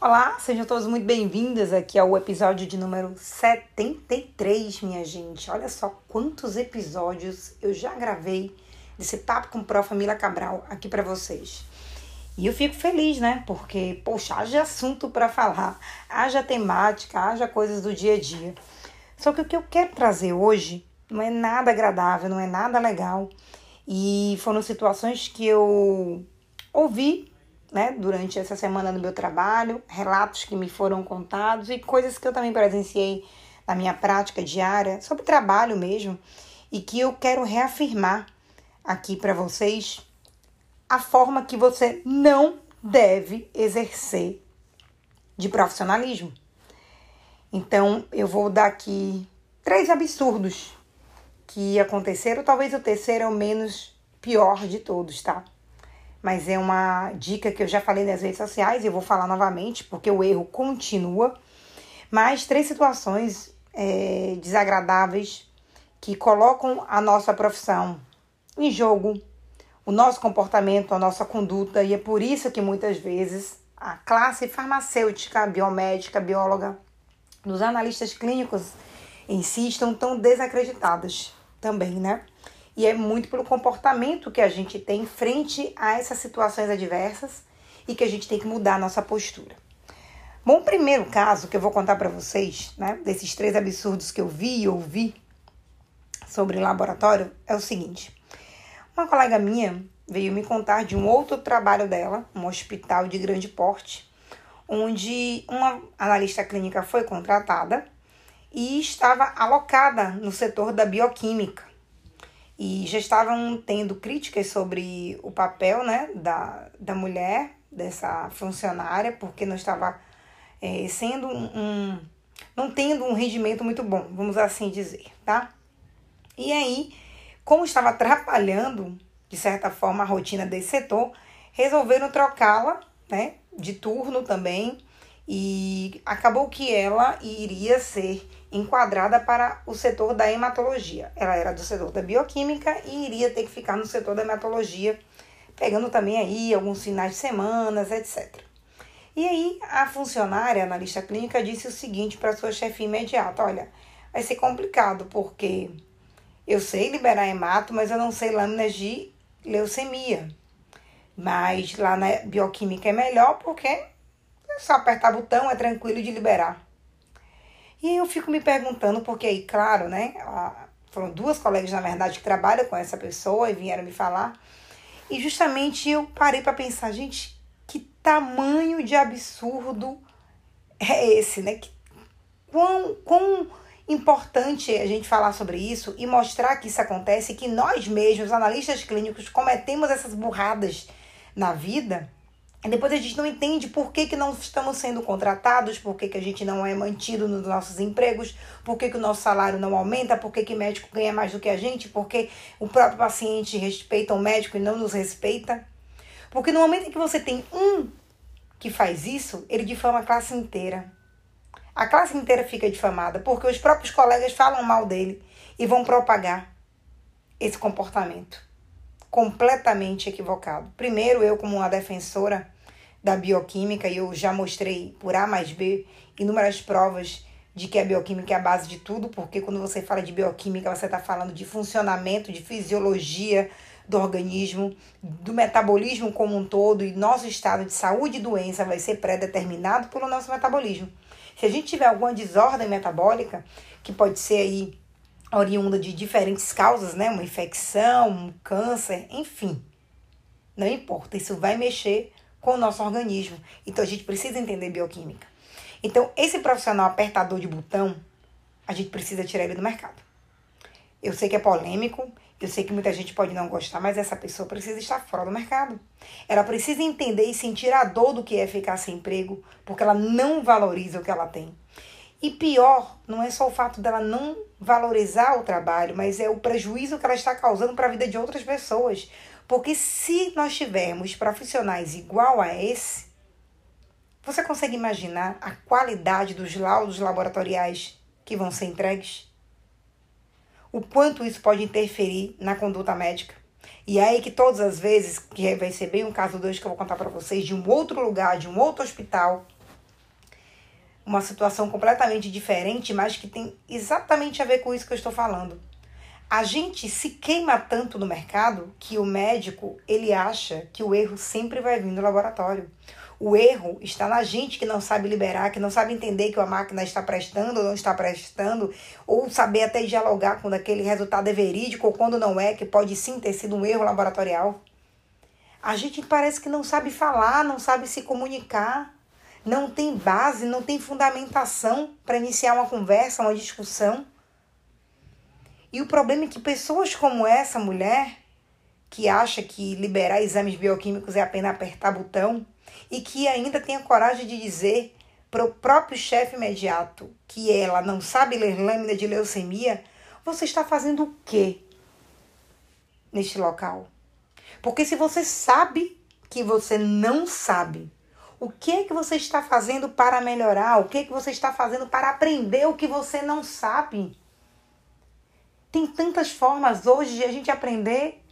Olá, sejam todos muito bem-vindas aqui ao episódio de número 73, minha gente. Olha só quantos episódios eu já gravei desse papo com o Prof. Mila Cabral aqui para vocês. E eu fico feliz, né? Porque, poxa, haja assunto para falar, haja temática, haja coisas do dia a dia. Só que o que eu quero trazer hoje não é nada agradável, não é nada legal. E foram situações que eu ouvi né, durante essa semana no meu trabalho, relatos que me foram contados e coisas que eu também presenciei na minha prática diária, sobre trabalho mesmo, e que eu quero reafirmar aqui para vocês a forma que você não deve exercer de profissionalismo. Então, eu vou dar aqui três absurdos que aconteceram, talvez o terceiro é o menos pior de todos, tá? Mas é uma dica que eu já falei nas redes sociais e vou falar novamente, porque o erro continua. Mas três situações é, desagradáveis que colocam a nossa profissão em jogo, o nosso comportamento, a nossa conduta, e é por isso que muitas vezes a classe farmacêutica, biomédica, bióloga, dos analistas clínicos em si estão tão desacreditadas também, né? E é muito pelo comportamento que a gente tem frente a essas situações adversas e que a gente tem que mudar a nossa postura. Bom, o primeiro caso que eu vou contar para vocês, né, desses três absurdos que eu vi e ouvi sobre laboratório, é o seguinte. Uma colega minha veio me contar de um outro trabalho dela, um hospital de grande porte, onde uma analista clínica foi contratada e estava alocada no setor da bioquímica e já estavam tendo críticas sobre o papel né, da, da mulher, dessa funcionária, porque não estava é, sendo um, não tendo um rendimento muito bom, vamos assim dizer, tá? E aí, como estava atrapalhando, de certa forma, a rotina desse setor, resolveram trocá-la, né, de turno também, e acabou que ela iria ser enquadrada para o setor da hematologia. Ela era do setor da bioquímica e iria ter que ficar no setor da hematologia, pegando também aí alguns finais de semanas, etc. E aí a funcionária, analista clínica, disse o seguinte para sua chefe imediata: olha, vai ser complicado porque eu sei liberar hemato, mas eu não sei lâminas de leucemia. Mas lá na bioquímica é melhor porque é só apertar botão, é tranquilo de liberar. E eu fico me perguntando, porque aí, claro, né? Foram duas colegas, na verdade, que trabalham com essa pessoa e vieram me falar. E justamente eu parei para pensar, gente, que tamanho de absurdo é esse, né? Que, quão, quão importante a gente falar sobre isso e mostrar que isso acontece, que nós mesmos, analistas clínicos, cometemos essas burradas na vida depois a gente não entende por que, que não estamos sendo contratados, por que, que a gente não é mantido nos nossos empregos, por que, que o nosso salário não aumenta, por que, que médico ganha mais do que a gente, por que o próprio paciente respeita o médico e não nos respeita. Porque no momento em que você tem um que faz isso, ele difama a classe inteira. A classe inteira fica difamada porque os próprios colegas falam mal dele e vão propagar esse comportamento completamente equivocado. Primeiro, eu, como uma defensora da bioquímica, e eu já mostrei por A mais B inúmeras provas de que a bioquímica é a base de tudo, porque quando você fala de bioquímica, você está falando de funcionamento, de fisiologia do organismo, do metabolismo como um todo, e nosso estado de saúde e doença vai ser pré-determinado pelo nosso metabolismo. Se a gente tiver alguma desordem metabólica, que pode ser aí oriunda de diferentes causas, né? Uma infecção, um câncer, enfim. Não importa, isso vai mexer com o nosso organismo. Então a gente precisa entender bioquímica. Então, esse profissional apertador de botão, a gente precisa tirar ele do mercado. Eu sei que é polêmico, eu sei que muita gente pode não gostar, mas essa pessoa precisa estar fora do mercado. Ela precisa entender e sentir a dor do que é ficar sem emprego, porque ela não valoriza o que ela tem. E pior, não é só o fato dela não valorizar o trabalho, mas é o prejuízo que ela está causando para a vida de outras pessoas. Porque se nós tivermos profissionais igual a esse, você consegue imaginar a qualidade dos laudos laboratoriais que vão ser entregues? O quanto isso pode interferir na conduta médica? E é aí que todas as vezes, que vai ser bem um caso 2 que eu vou contar para vocês, de um outro lugar, de um outro hospital, uma situação completamente diferente, mas que tem exatamente a ver com isso que eu estou falando. A gente se queima tanto no mercado que o médico, ele acha que o erro sempre vai vir do laboratório. O erro está na gente que não sabe liberar, que não sabe entender que a máquina está prestando ou não está prestando, ou saber até dialogar quando aquele resultado é verídico ou quando não é, que pode sim ter sido um erro laboratorial. A gente parece que não sabe falar, não sabe se comunicar, não tem base, não tem fundamentação para iniciar uma conversa, uma discussão. E o problema é que pessoas como essa mulher, que acha que liberar exames bioquímicos é apenas apertar botão, e que ainda tem a coragem de dizer para o próprio chefe imediato que ela não sabe ler lâmina de leucemia, você está fazendo o quê neste local? Porque se você sabe que você não sabe, o que que você está fazendo para melhorar? O que que você está fazendo para aprender o que você não sabe? Tem tantas formas hoje de a gente aprender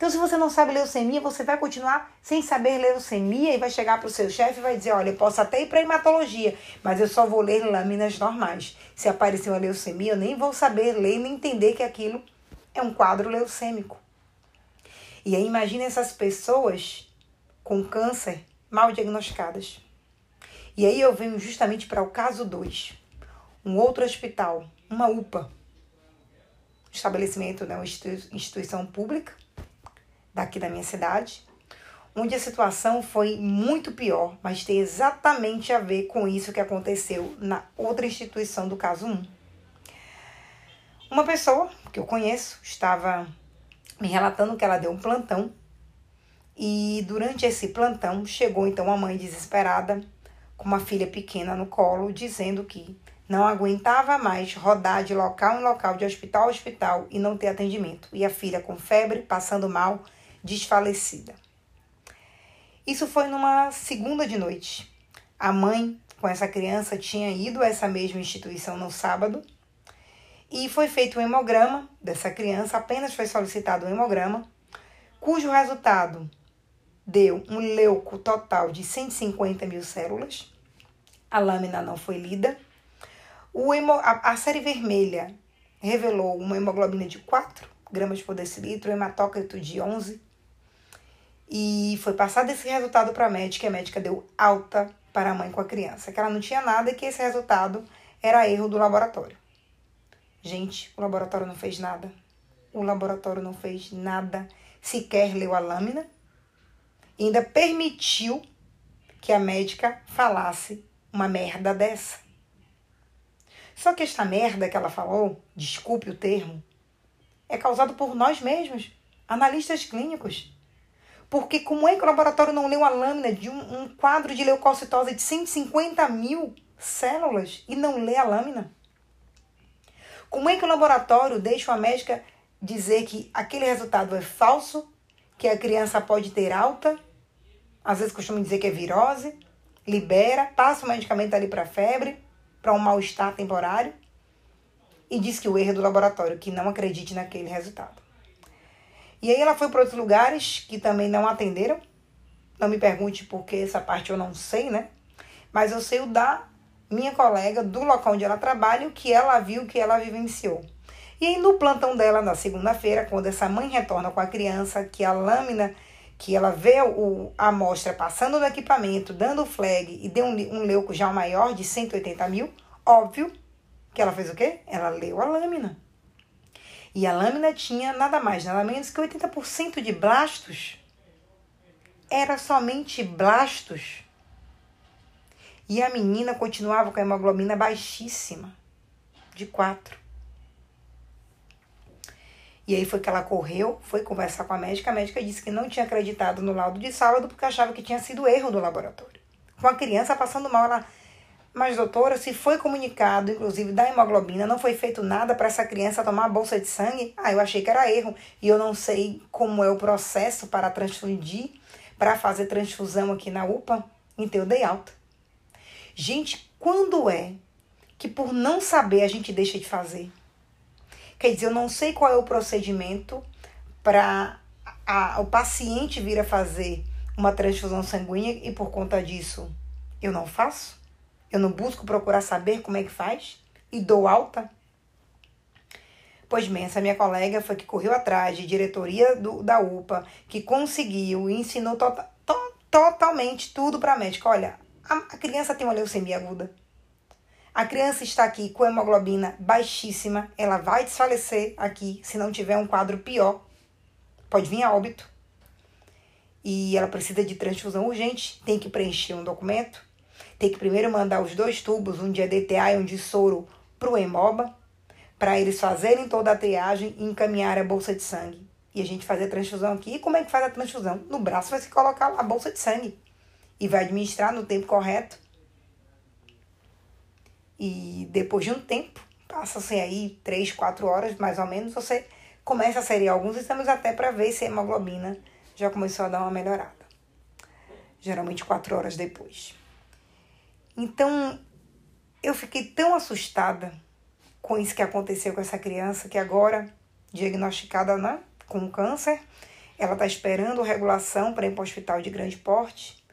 então, se você não sabe leucemia, você vai continuar sem saber leucemia e vai chegar para o seu chefe e vai dizer: Olha, eu posso até ir para hematologia, mas eu só vou ler lâminas normais. Se aparecer uma leucemia, eu nem vou saber ler nem entender que aquilo é um quadro leucêmico. E aí, imagine essas pessoas com câncer mal diagnosticadas. E aí eu venho justamente para o caso 2. Um outro hospital, uma UPA, estabelecimento, né, uma instituição pública, daqui da minha cidade, onde a situação foi muito pior, mas tem exatamente a ver com isso que aconteceu na outra instituição do caso 1. Uma pessoa que eu conheço estava me relatando que ela deu um plantão e durante esse plantão chegou então uma mãe desesperada com uma filha pequena no colo, dizendo que não aguentava mais rodar de local em local, de hospital a hospital e não ter atendimento. E a filha com febre, passando mal, desfalecida. Isso foi numa segunda de noite. A mãe com essa criança tinha ido a essa mesma instituição no sábado e foi feito um hemograma dessa criança, apenas foi solicitado um hemograma, cujo resultado deu um leuco total de 150 mil células. A lâmina não foi lida. O hemo, a, a série vermelha revelou uma hemoglobina de 4 gramas por decilitro, hematócrito de 11 e foi passado esse resultado para a médica e a médica deu alta para a mãe com a criança, que ela não tinha nada e que esse resultado era erro do laboratório. Gente, o laboratório não fez nada. O laboratório não fez nada, sequer leu a lâmina ainda permitiu que a médica falasse uma merda dessa. Só que esta merda que ela falou, desculpe o termo, é causado por nós mesmos, analistas clínicos. Porque como é que o laboratório não leu a lâmina de um, um quadro de leucocitose de 150 mil células e não lê a lâmina? Como é que o laboratório deixa a médica dizer que aquele resultado é falso, que a criança pode ter alta, às vezes costumam dizer que é virose, libera, passa o medicamento ali para febre, para um mal-estar temporário, e diz que o erro é do laboratório, que não acredite naquele resultado. E aí ela foi para outros lugares que também não atenderam. Não me pergunte porque essa parte eu não sei, né? Mas eu sei o da minha colega, do local onde ela trabalha, o que ela viu, o que ela vivenciou. E aí no plantão dela, na segunda-feira, quando essa mãe retorna com a criança, que a lâmina, que ela vê o, a amostra passando no equipamento, dando flag e deu um, um leuco já maior de 180 mil, óbvio que ela fez o quê? Ela leu a lâmina. E a lâmina tinha nada mais, nada menos que 80% de blastos. Era somente blastos. E a menina continuava com a hemoglobina baixíssima, de 4. E aí foi que ela correu, foi conversar com a médica. A médica disse que não tinha acreditado no laudo de sábado porque achava que tinha sido erro do laboratório. Com a criança passando mal, ela mas, doutora, se foi comunicado, inclusive da hemoglobina, não foi feito nada para essa criança tomar a bolsa de sangue? Ah, eu achei que era erro. E eu não sei como é o processo para transfundir, para fazer transfusão aqui na UPA. Então, eu dei alta. Gente, quando é que por não saber a gente deixa de fazer? Quer dizer, eu não sei qual é o procedimento para o paciente vir a fazer uma transfusão sanguínea e por conta disso eu não faço? Eu não busco procurar saber como é que faz e dou alta? Pois bem, essa minha colega foi que correu atrás de diretoria do, da UPA, que conseguiu e ensinou to, to, totalmente tudo para a médica. Olha, a, a criança tem uma leucemia aguda. A criança está aqui com hemoglobina baixíssima, ela vai desfalecer aqui se não tiver um quadro pior. Pode vir a óbito. E ela precisa de transfusão urgente, tem que preencher um documento, tem que primeiro mandar os dois tubos, um de EDTA e um de soro, para o Hemoba para eles fazerem toda a triagem e encaminhar a bolsa de sangue. E a gente fazer a transfusão aqui. E como é que faz a transfusão? No braço vai se colocar a bolsa de sangue. E vai administrar no tempo correto. E depois de um tempo, passa-se aí 3, 4 horas mais ou menos, você começa a seriar alguns exames até para ver se a hemoglobina já começou a dar uma melhorada. Geralmente 4 horas depois. Então, eu fiquei tão assustada com isso que aconteceu com essa criança, que agora, diagnosticada né, com câncer, ela está esperando regulação para ir para o hospital de grande porte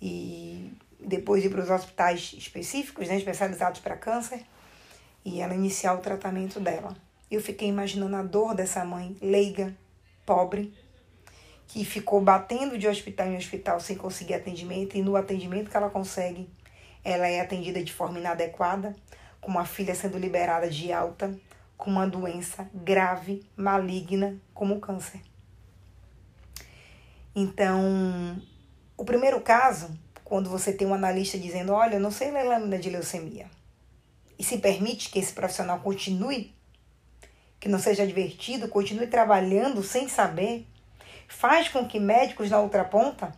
e depois ir para os hospitais específicos, né, especializados para câncer, e ela iniciar o tratamento dela. Eu fiquei imaginando a dor dessa mãe leiga, pobre, que ficou batendo de hospital em hospital sem conseguir atendimento, e no atendimento que ela consegue, ela é atendida de forma inadequada, com uma filha sendo liberada de alta com uma doença grave, maligna, como o câncer. Então, o primeiro caso, quando você tem um analista dizendo: Olha, eu não sei ler lâmina de leucemia, e se permite que esse profissional continue, que não seja divertido, continue trabalhando sem saber, faz com que médicos na outra ponta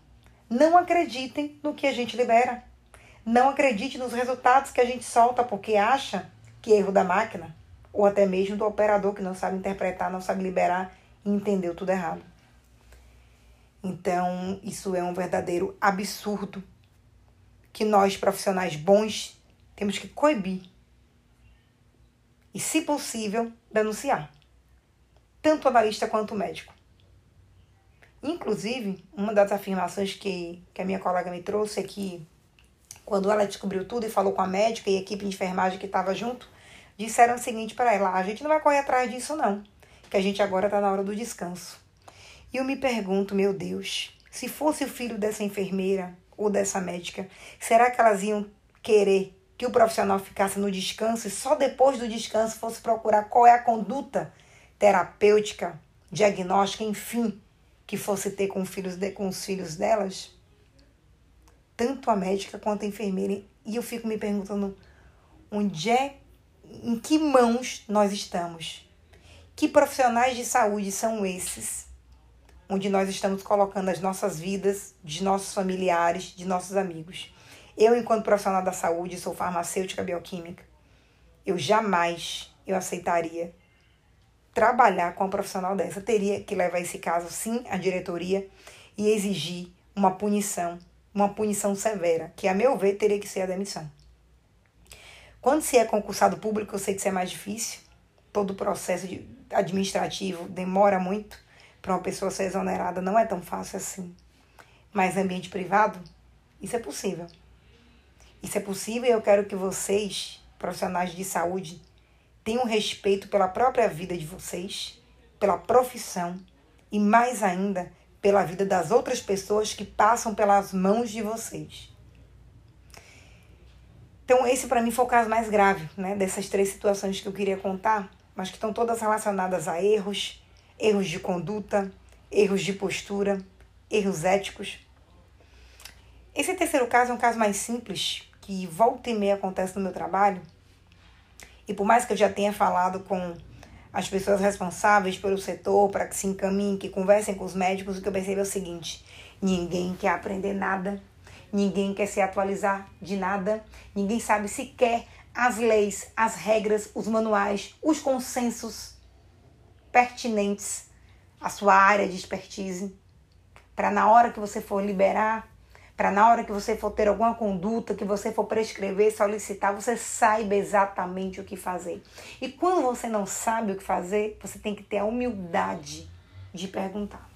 não acreditem no que a gente libera. Não acredite nos resultados que a gente solta porque acha que erro da máquina ou até mesmo do operador que não sabe interpretar, não sabe liberar e entendeu tudo errado. Então, isso é um verdadeiro absurdo que nós, profissionais bons, temos que coibir e, se possível, denunciar, tanto o analista quanto o médico. Inclusive, uma das afirmações que, que a minha colega me trouxe é que quando ela descobriu tudo e falou com a médica e a equipe de enfermagem que estava junto, disseram o seguinte para ela: a gente não vai correr atrás disso, não, que a gente agora está na hora do descanso. E eu me pergunto, meu Deus, se fosse o filho dessa enfermeira ou dessa médica, será que elas iam querer que o profissional ficasse no descanso e só depois do descanso fosse procurar qual é a conduta terapêutica, diagnóstica, enfim, que fosse ter com, filhos de, com os filhos delas? tanto a médica quanto a enfermeira. E eu fico me perguntando onde é, em que mãos nós estamos? Que profissionais de saúde são esses? Onde nós estamos colocando as nossas vidas, de nossos familiares, de nossos amigos. Eu, enquanto profissional da saúde, sou farmacêutica bioquímica. Eu jamais eu aceitaria trabalhar com uma profissional dessa. Eu teria que levar esse caso, sim, à diretoria e exigir uma punição uma punição severa, que a meu ver teria que ser a demissão. Quando se é concursado público, eu sei que isso é mais difícil. Todo o processo administrativo demora muito. Para uma pessoa ser exonerada não é tão fácil assim. Mas ambiente privado, isso é possível. Isso é possível e eu quero que vocês, profissionais de saúde, tenham respeito pela própria vida de vocês, pela profissão e mais ainda pela vida das outras pessoas que passam pelas mãos de vocês. Então, esse para mim foi o caso mais grave, né, dessas três situações que eu queria contar, mas que estão todas relacionadas a erros, erros de conduta, erros de postura, erros éticos. Esse terceiro caso é um caso mais simples, que volta e meia acontece no meu trabalho. E por mais que eu já tenha falado com as pessoas responsáveis pelo setor para que se encaminhem, que conversem com os médicos, o que eu percebo é o seguinte: ninguém quer aprender nada, ninguém quer se atualizar de nada, ninguém sabe sequer as leis, as regras, os manuais, os consensos pertinentes à sua área de expertise, para na hora que você for liberar para na hora que você for ter alguma conduta, que você for prescrever, solicitar, você saiba exatamente o que fazer. E quando você não sabe o que fazer, você tem que ter a humildade de perguntar.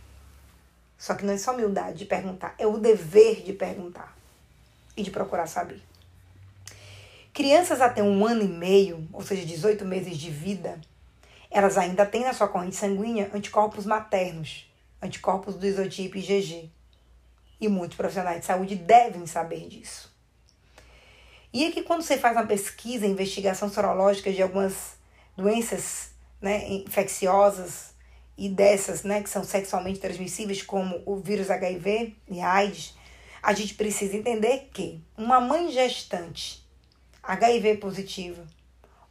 Só que não é só humildade de perguntar, é o dever de perguntar e de procurar saber. Crianças até um ano e meio, ou seja, 18 meses de vida, elas ainda têm na sua corrente sanguínea anticorpos maternos, anticorpos do isotipo IgG. E muitos profissionais de saúde devem saber disso. E é que quando você faz uma pesquisa, investigação sorológica de algumas doenças né, infecciosas e dessas né, que são sexualmente transmissíveis, como o vírus HIV e AIDS, a gente precisa entender que uma mãe gestante HIV positiva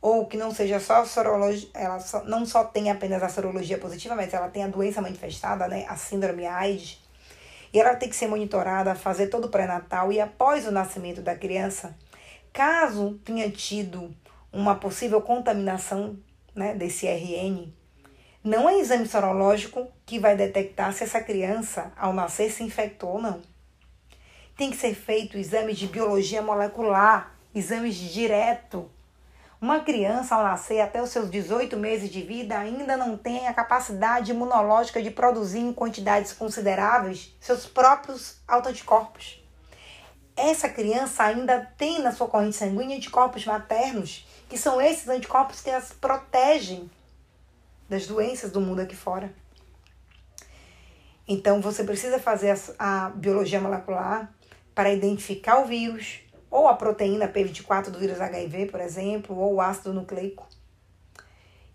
ou que não seja só sorologia, ela só, não só tem apenas a sorologia positiva, mas ela tem a doença manifestada, né, a síndrome AIDS, e ela tem que ser monitorada, fazer todo o pré-natal e após o nascimento da criança, caso tenha tido uma possível contaminação né, desse RN, não é exame sorológico que vai detectar se essa criança, ao nascer, se infectou ou não. Tem que ser feito exame de biologia molecular, exames direto uma criança, ao nascer até os seus 18 meses de vida, ainda não tem a capacidade imunológica de produzir em quantidades consideráveis seus próprios autoanticorpos. Essa criança ainda tem na sua corrente sanguínea anticorpos maternos, que são esses anticorpos que as protegem das doenças do mundo aqui fora. Então você precisa fazer a, a biologia molecular para identificar o vírus, ou a proteína P24 do vírus HIV, por exemplo, ou o ácido nucleico,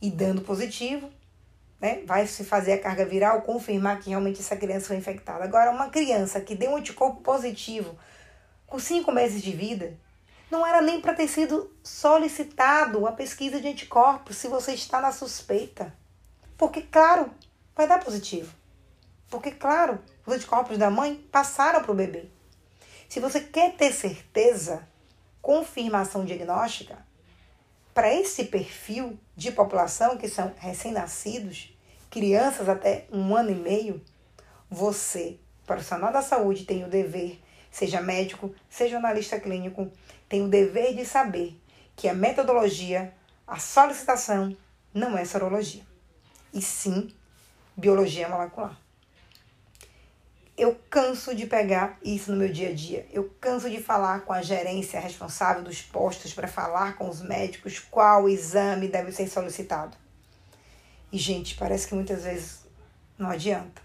e dando positivo, né, vai se fazer a carga viral, confirmar que realmente essa criança foi infectada. Agora, uma criança que deu um anticorpo positivo com cinco meses de vida, não era nem para ter sido solicitado a pesquisa de anticorpos se você está na suspeita. Porque, claro, vai dar positivo. Porque, claro, os anticorpos da mãe passaram para o bebê. Se você quer ter certeza, confirmação diagnóstica, para esse perfil de população que são recém-nascidos, crianças até um ano e meio, você, profissional da saúde, tem o dever, seja médico, seja analista clínico, tem o dever de saber que a metodologia, a solicitação, não é sorologia, e sim biologia molecular eu canso de pegar isso no meu dia a dia. Eu canso de falar com a gerência responsável dos postos para falar com os médicos qual exame deve ser solicitado. E, gente, parece que muitas vezes não adianta.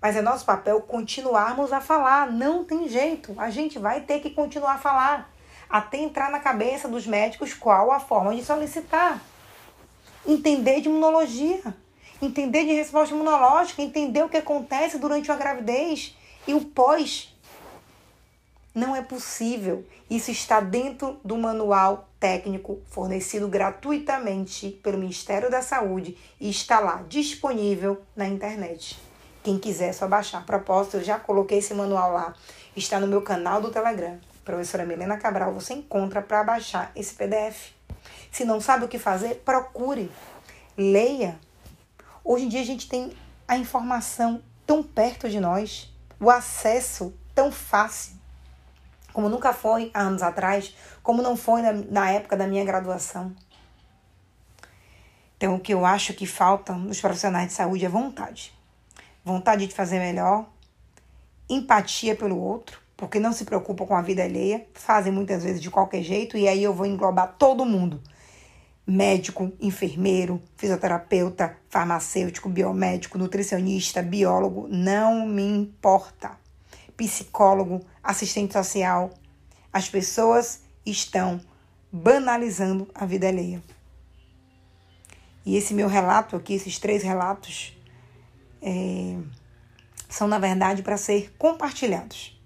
Mas é nosso papel continuarmos a falar. Não tem jeito. A gente vai ter que continuar a falar. Até entrar na cabeça dos médicos qual a forma de solicitar. Entender de imunologia entender de resposta imunológica, entender o que acontece durante a gravidez e o pós. Não é possível. Isso está dentro do manual técnico fornecido gratuitamente pelo Ministério da Saúde e está lá disponível na internet. Quem quiser é só baixar. A propósito, eu já coloquei esse manual lá. Está no meu canal do Telegram. Professora Milena Cabral, você encontra para baixar esse PDF. Se não sabe o que fazer, procure, leia, Hoje em dia a gente tem a informação tão perto de nós, o acesso tão fácil, como nunca foi há anos atrás, como não foi na, na época da minha graduação. Então, o que eu acho que falta nos profissionais de saúde é vontade. Vontade de fazer melhor, empatia pelo outro, porque não se preocupam com a vida alheia, fazem muitas vezes de qualquer jeito, e aí eu vou englobar todo mundo médico, enfermeiro, fisioterapeuta, farmacêutico, biomédico, nutricionista, biólogo, não me importa. Psicólogo, assistente social. As pessoas estão banalizando a vida alheia. E esse meu relato aqui, esses três relatos, é, são na verdade para ser compartilhados.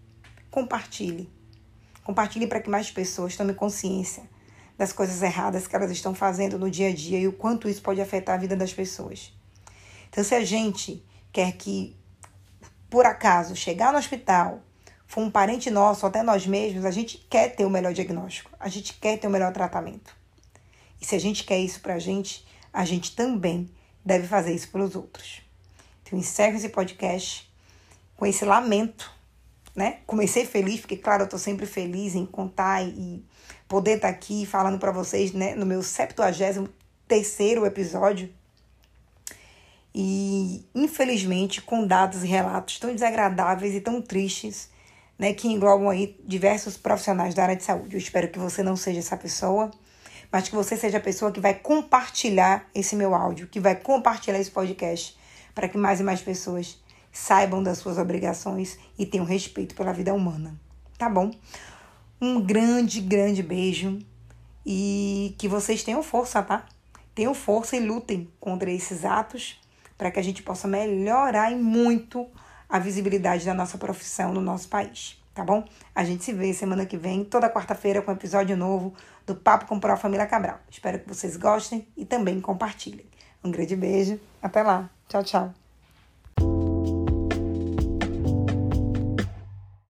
Compartilhe. Compartilhe para que mais pessoas tomem consciência das coisas erradas que elas estão fazendo no dia a dia e o quanto isso pode afetar a vida das pessoas. Então, se a gente quer que, por acaso, chegar no hospital, for um parente nosso, ou até nós mesmos, a gente quer ter o melhor diagnóstico, a gente quer ter o melhor tratamento. E se a gente quer isso pra gente, a gente também deve fazer isso pelos outros. Então, encerro esse podcast com esse lamento, né? Comecei feliz, porque, claro, eu tô sempre feliz em contar e poder estar tá aqui falando para vocês, né, no meu 73 terceiro episódio. E, infelizmente, com dados e relatos tão desagradáveis e tão tristes né, que englobam aí diversos profissionais da área de saúde. Eu espero que você não seja essa pessoa, mas que você seja a pessoa que vai compartilhar esse meu áudio, que vai compartilhar esse podcast, para que mais e mais pessoas saibam das suas obrigações e tenham respeito pela vida humana. Tá bom? Um grande, grande beijo e que vocês tenham força, tá? Tenham força e lutem contra esses atos para que a gente possa melhorar e muito a visibilidade da nossa profissão no nosso país, tá bom? A gente se vê semana que vem, toda quarta-feira, com um episódio novo do Papo com Pro Família Cabral. Espero que vocês gostem e também compartilhem. Um grande beijo, até lá. Tchau, tchau.